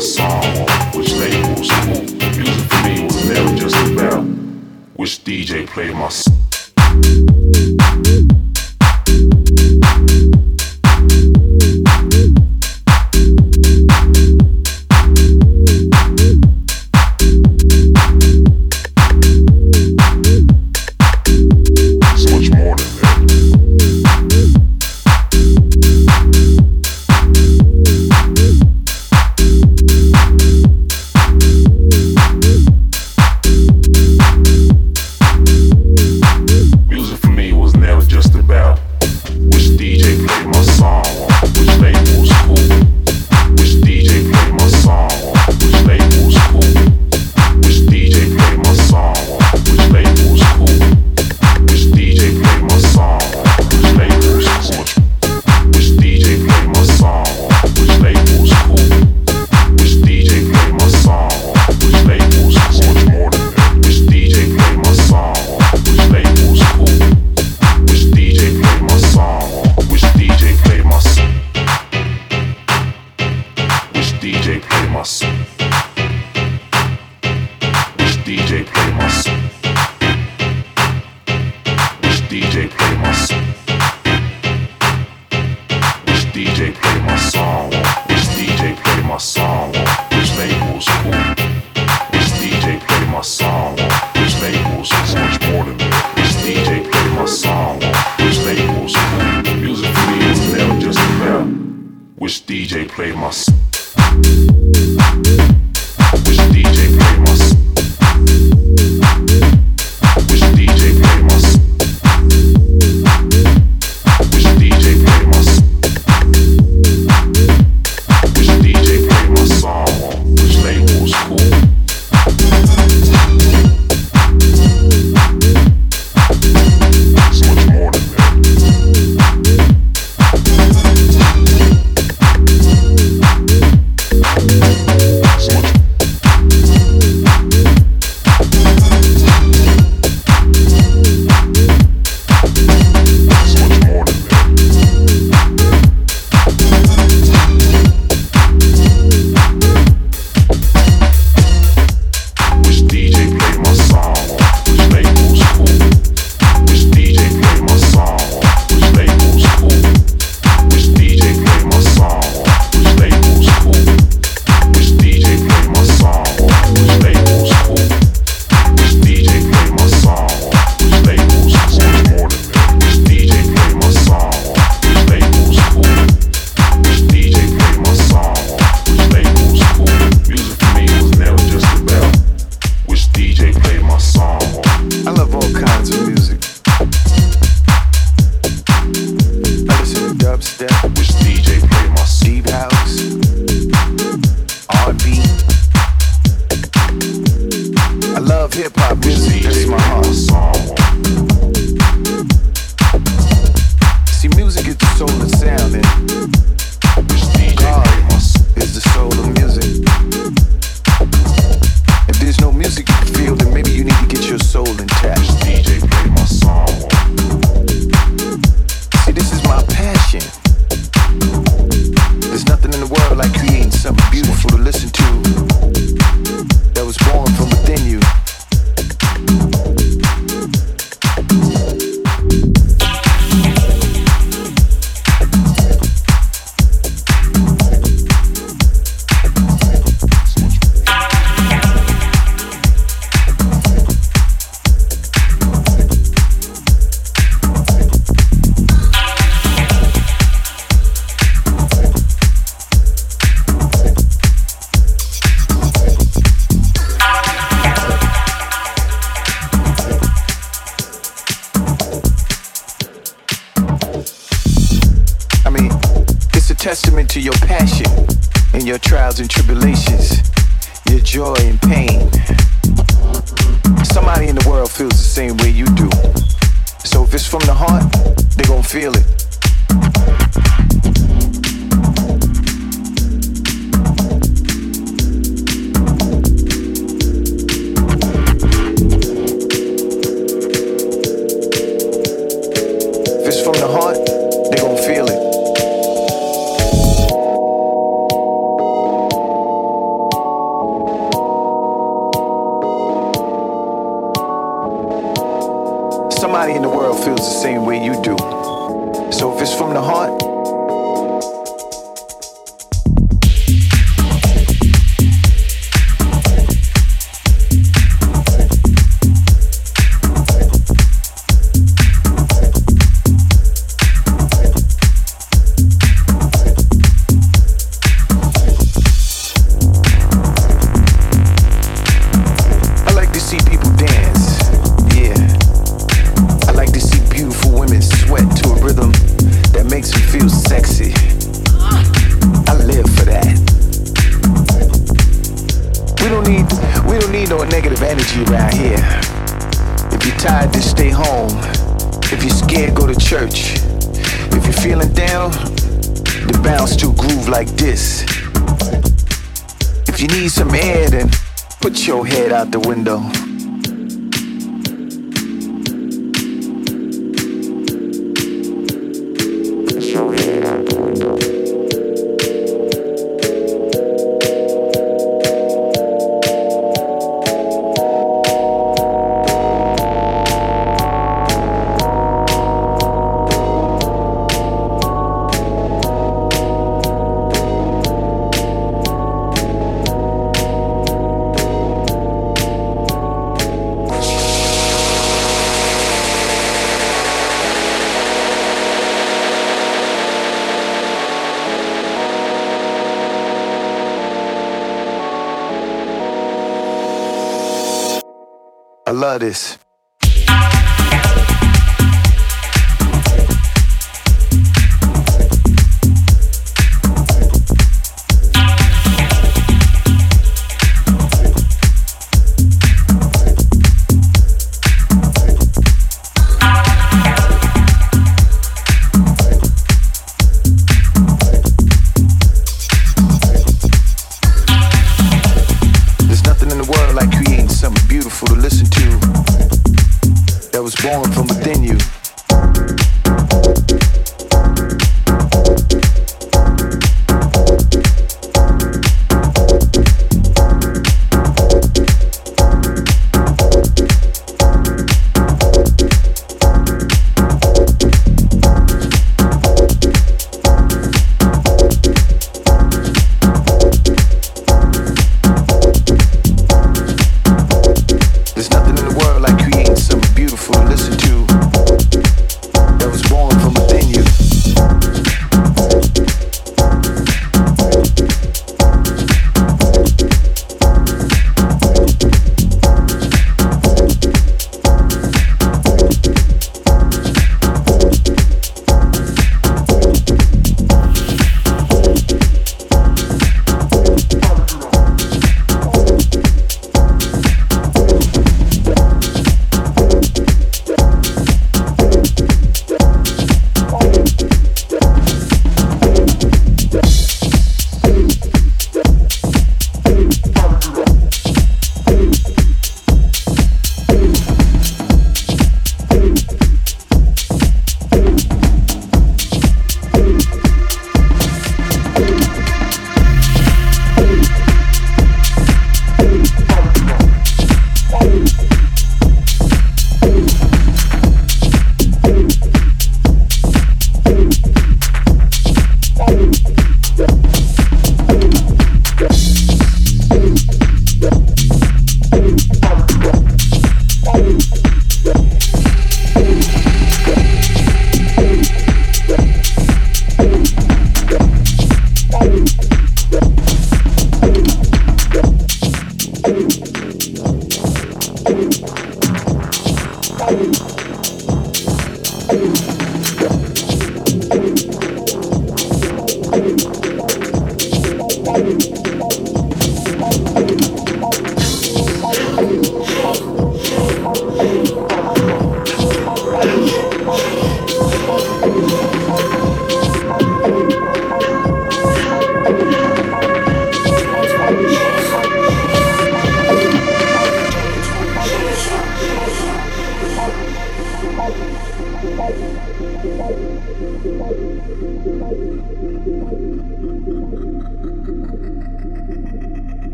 song which they school. Music for me was never just about which DJ played my song. I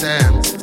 sands.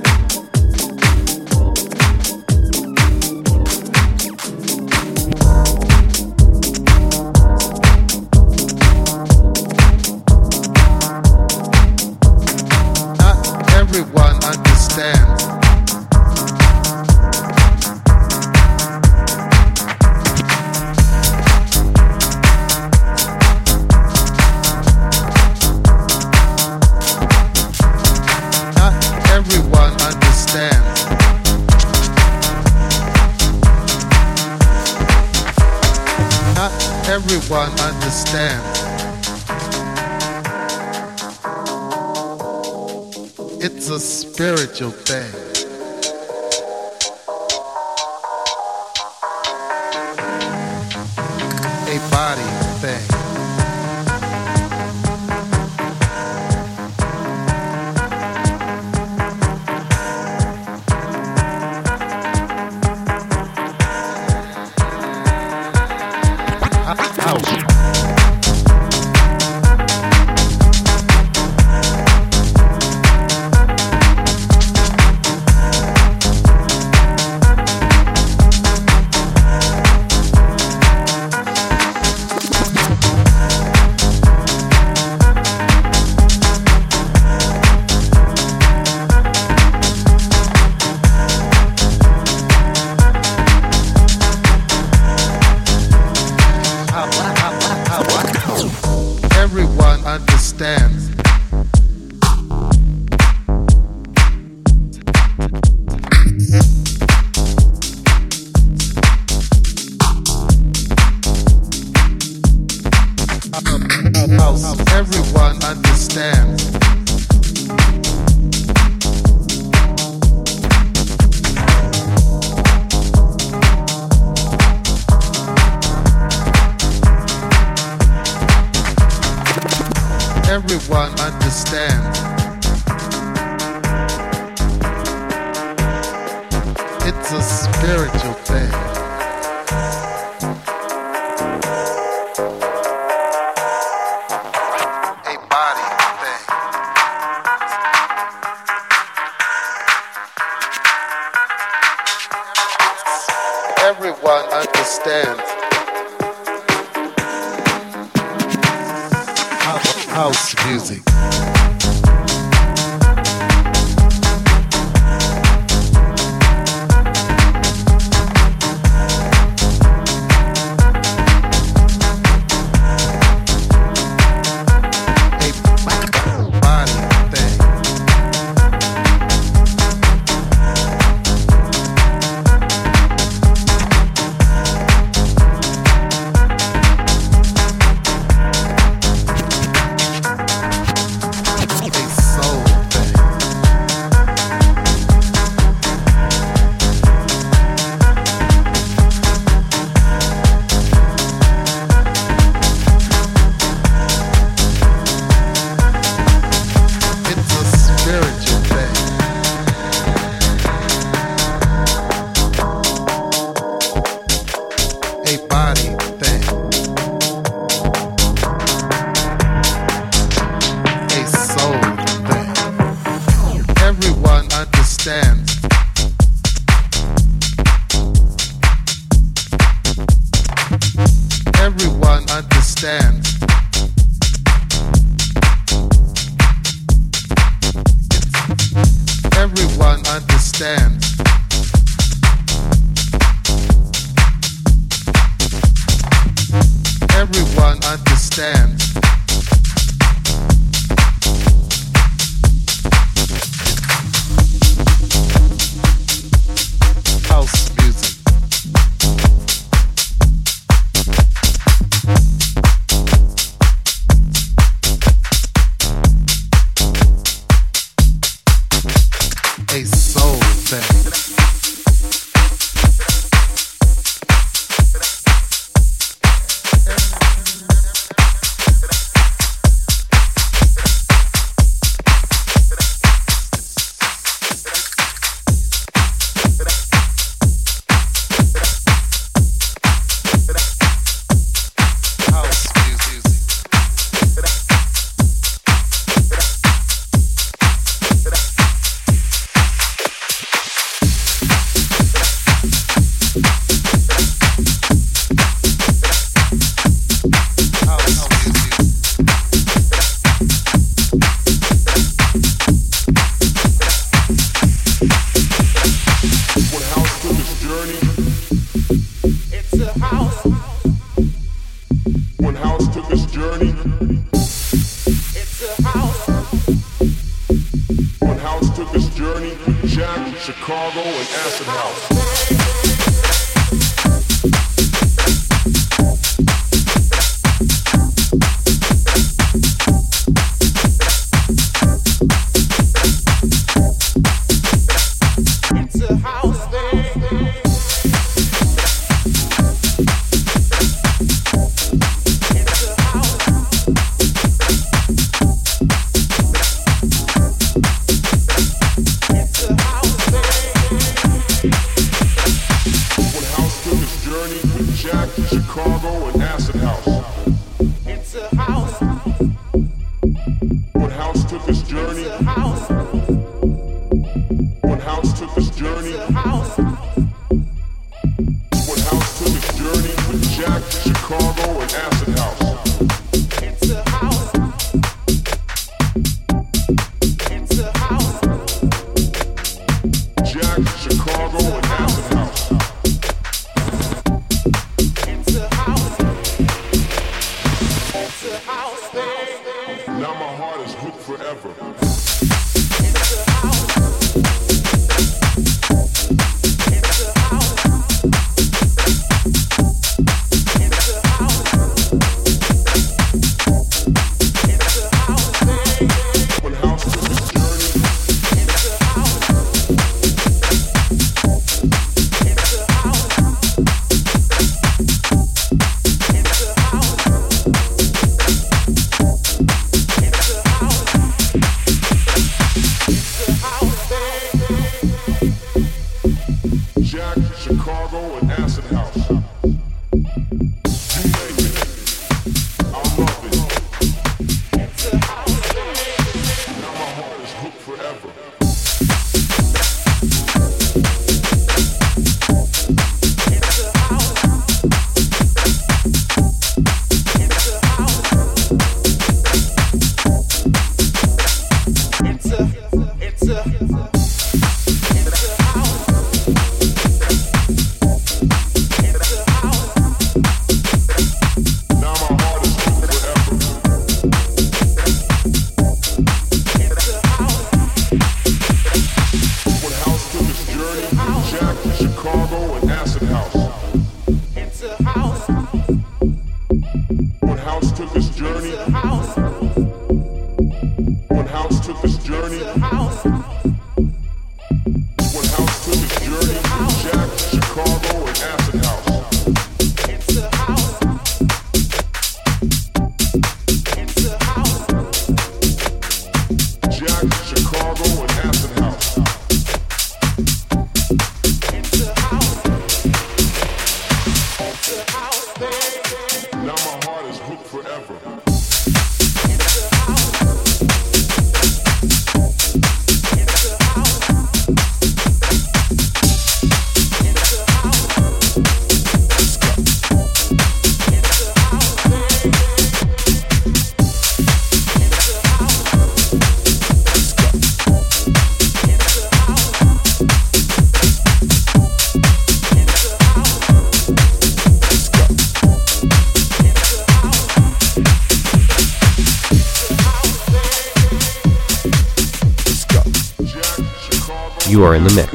Are in the mix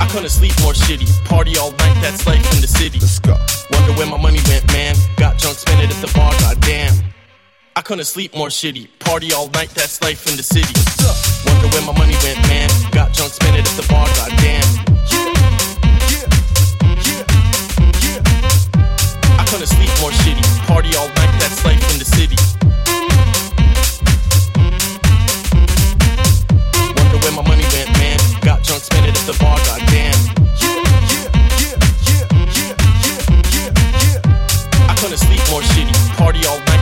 I couldn't sleep more shitty. Party all night, that's life in the city. Let's go. Wonder where my money went, man. Got drunk, spent it at the bar, goddamn. I couldn't sleep more shitty. Party all night, that's life in the city. Wonder where my money went, man. Got drunk, spent it at the bar, goddamn. I couldn't sleep more shitty. Party all night, that's life in the city. Drunk, spent it at the bar, goddamn. Yeah, yeah, yeah, I couldn't sleep more shitty. Party all night,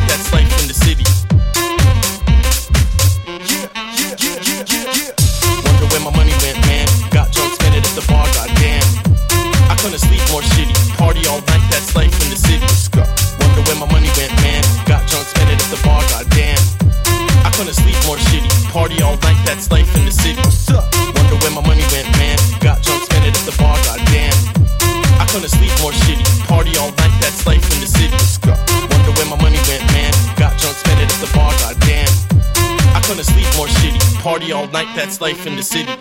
Party all night, that's life in the city.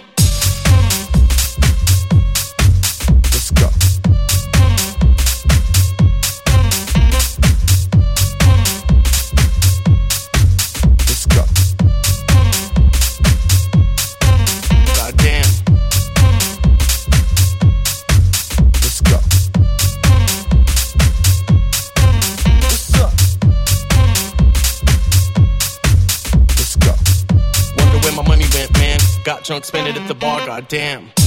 Man. Got drunk, spent it at the bar, goddamn.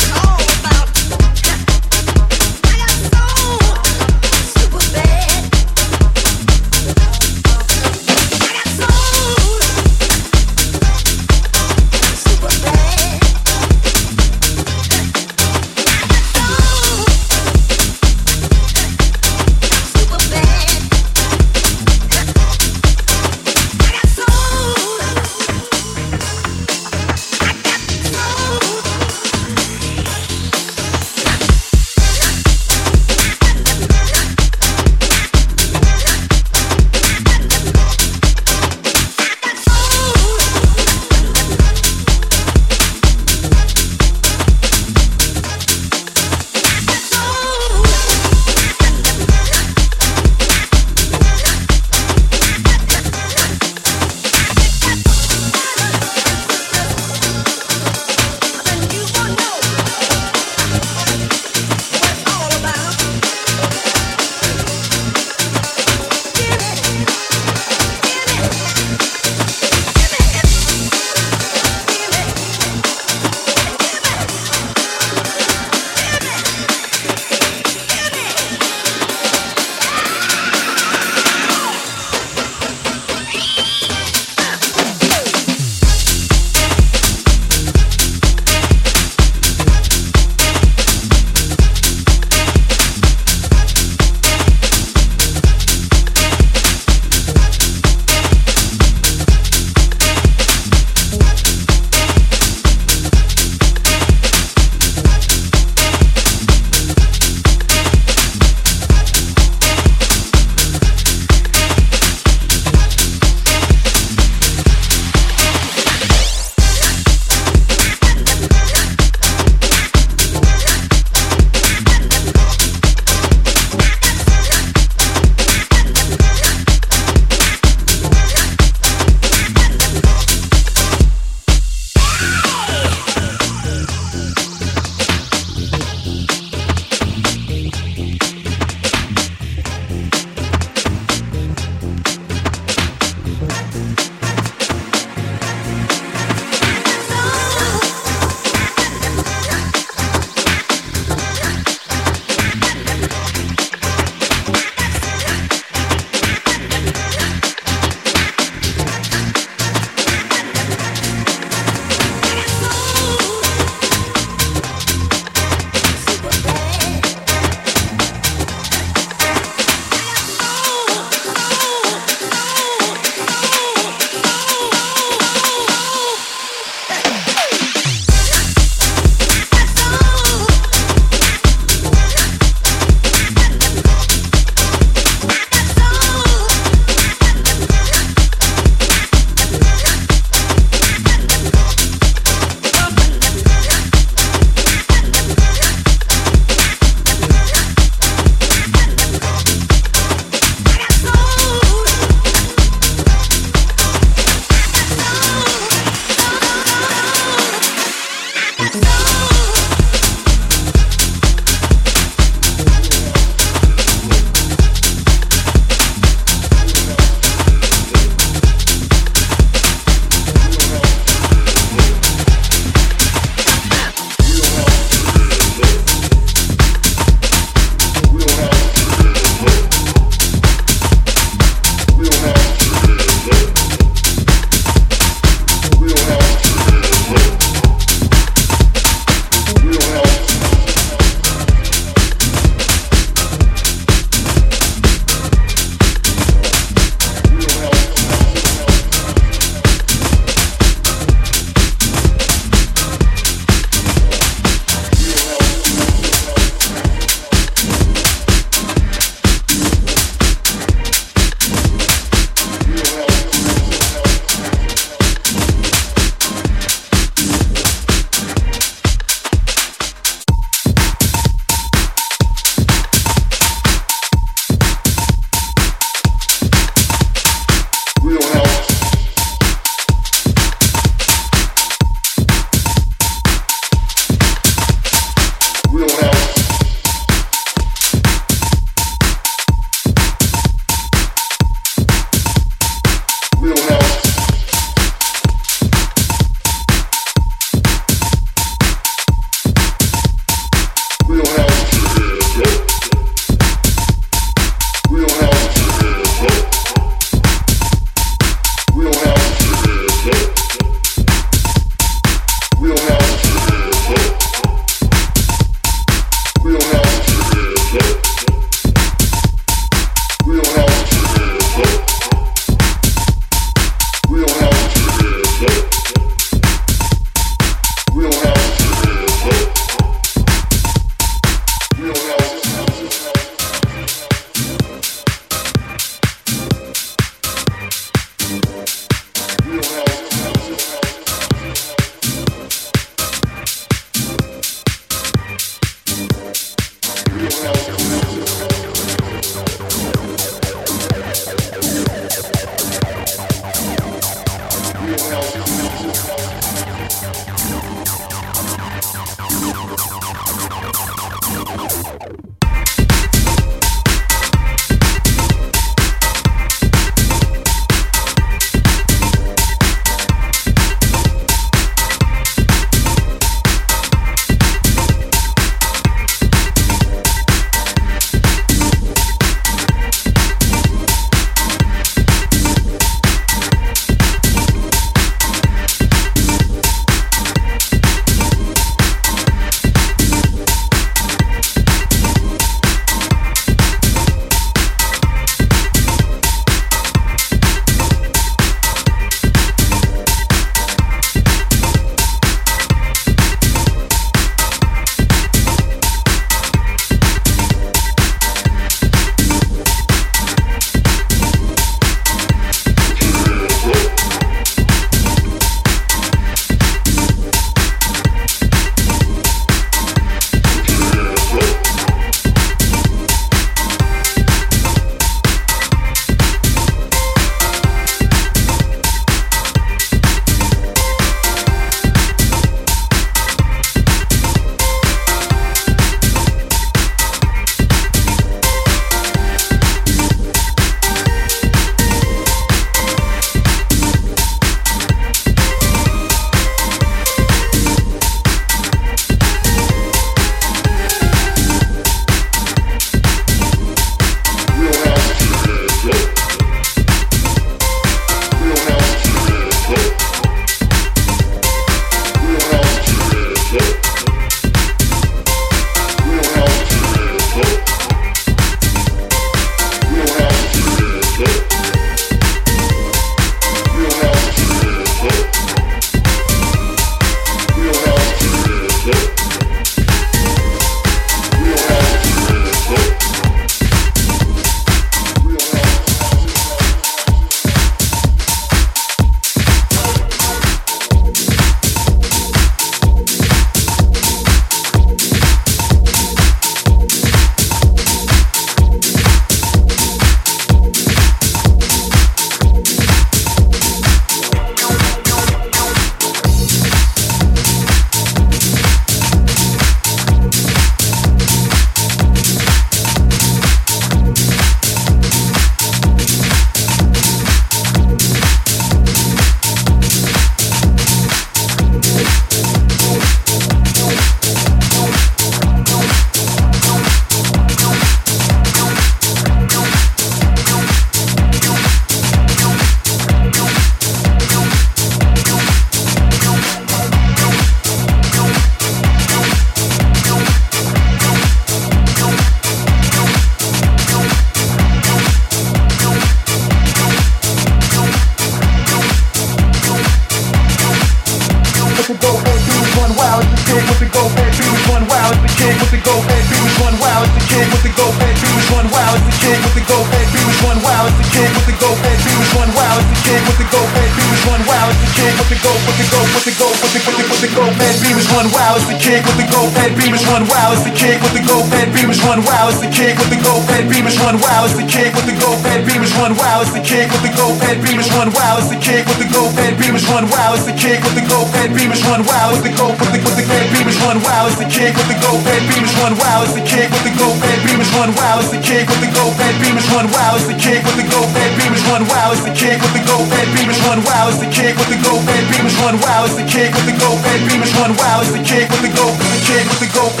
Run wild as the kid with the gold fed beamers run wild as the kid with the gold fed beamers run wild as the kid with the gold fed beamers run wild as the kid with the gold fed beamers run wild as the kid with the gold fed beamers run wild as the kid with the gold fed beamers run wild as the gold with the with the fed beamers run wild as the kid with the gold fed beamers run wild as the kid with the gold fed beamers run wild as the kid with the gold fed beamers run wild as the kid with the gold fed beamers run wild as the kid with the gold fed beamers run wild as the kid with the gold fed beamers run wild as the kid with the gold fed beamers run wild as the kid with the the kid with the gold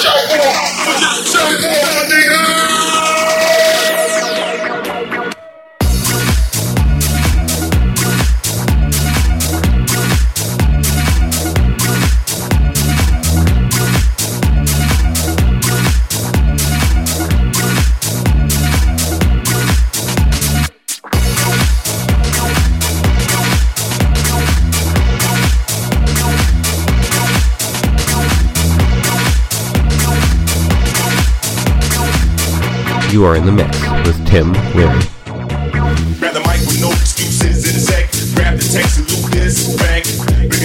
Show off, show off, nigga! You are in the mix with Tim Leary. Grab the mic with no excuses in a sec. Grab the text and loot this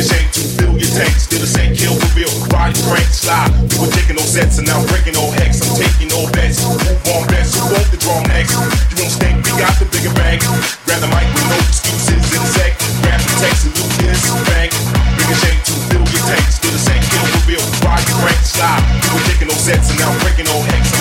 shake to fill your. Still the same kill crank slide. We were taking no sets and now breaking no hex. I'm taking no bets. Move on best. Want the draw next? You won't stink. We got the bigger bank. Grab the mic with no excuses in a sec. Grab the text and loot this shake to fill your. Still the same kill crank slide. We were taking no sets and now breaking no hex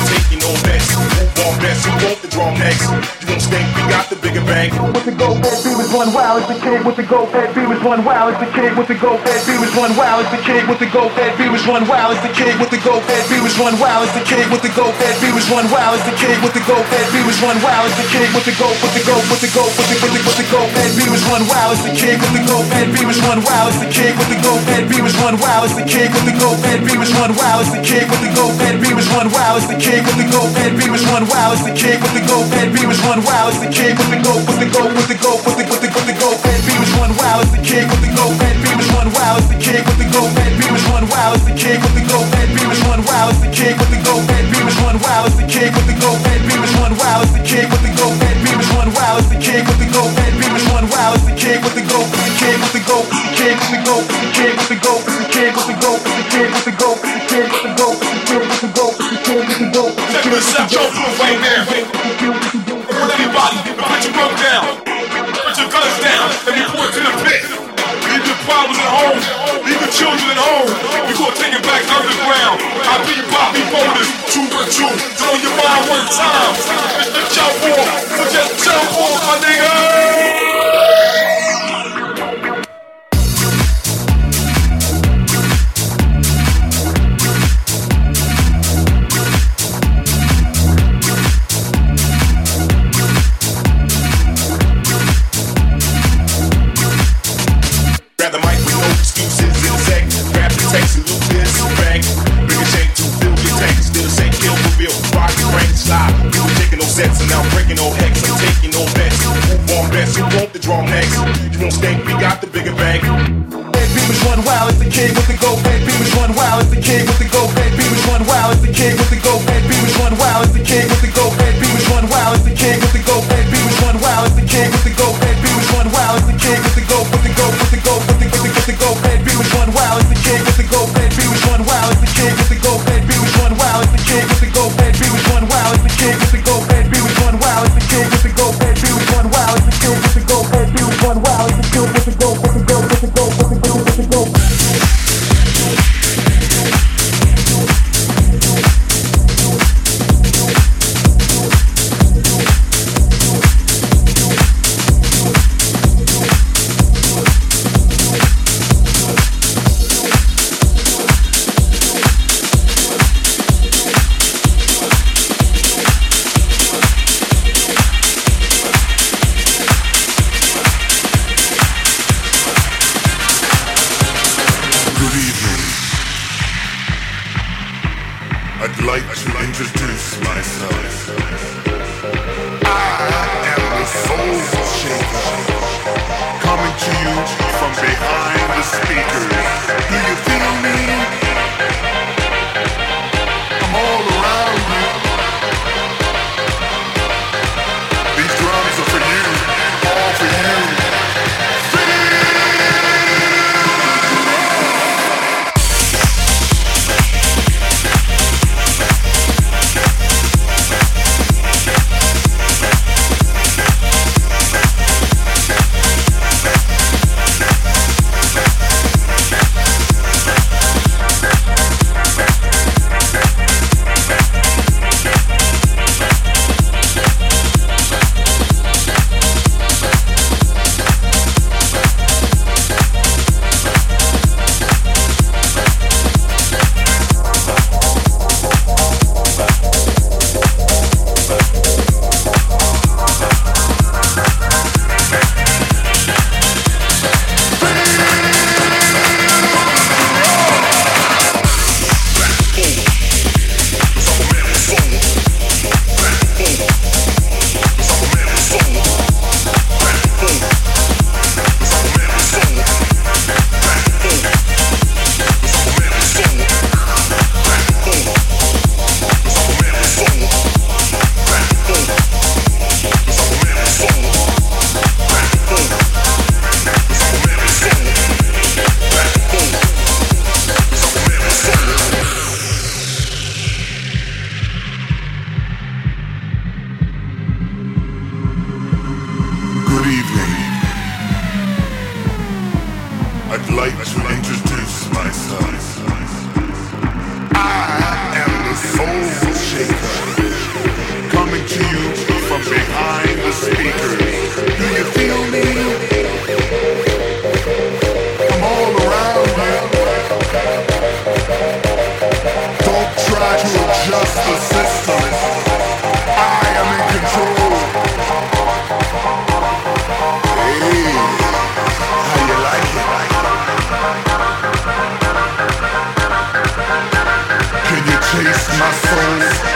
best, you want the drum next. You don't think we got the bigger bank? With the gold, bed B was one wow, it's the kid. With the gold, bed B was one wow, it's the kid. With the gold, bed B was one wow, it's the kid. With the gold, bed B was one wow, it's the kid. With the gold, bed B was one wow, it's the kid. With the gold, bed B was one wow, it's the kid. With the gold, bed B was one wow, it's the kid. With the gold, with the go, with the go, with the with with the go bed B was one wow, it's the kid. With the gold, bed B was one wow, it's the kid. With the gold, bed B was one wow, it's the kid. With the go bed B was one wow, it's the kid. With the go bed B was one wow, it's the kid. With the go bed B was one wow wild as the kid with the gold fed beamers run wild as the kid with the gold with the gold with the gold with the with the with the gold fed beamers run wild as the kid with the gold fed beamers run wild as the kid with the gold fed beamers run wild as the kid with the gold fed beamers run wild as the kid with the gold fed beamers run wild as the kid with the gold fed beamers run wild as the kid with the gold fed beamers run wild as the kid with the gold beamers run wild as the kid with the gold the kid with the gold the kid with the gold the kid with the gold the kid with the gold the kid with the gold the kid with the gold the kid with the gold the kid with the gold Check this out, jump off right want everybody to put your rope down, put your guns down, and report to the pit. Leave your problems at home, leave the children at home. Before taking back underground, I be Bobby Boulders, two one two. Throw your mind one time. Jump off, so just jump off, my nigga. we got the bigger bank. Big was run wild as a kid with the gold. My soul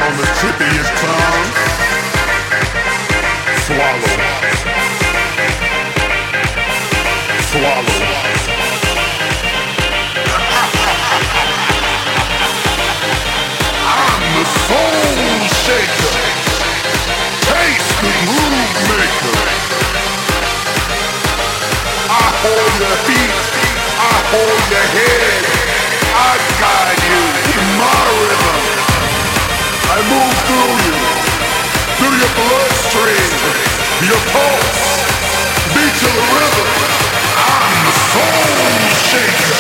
on the trippiest clowns. Swallow. Swallow. I'm the soul shaker. Taste the groove maker. I hold your feet. I hold your head. I guide I move through you, through your bloodstream, your pulse, beat to the rhythm. I'm the soul shaker.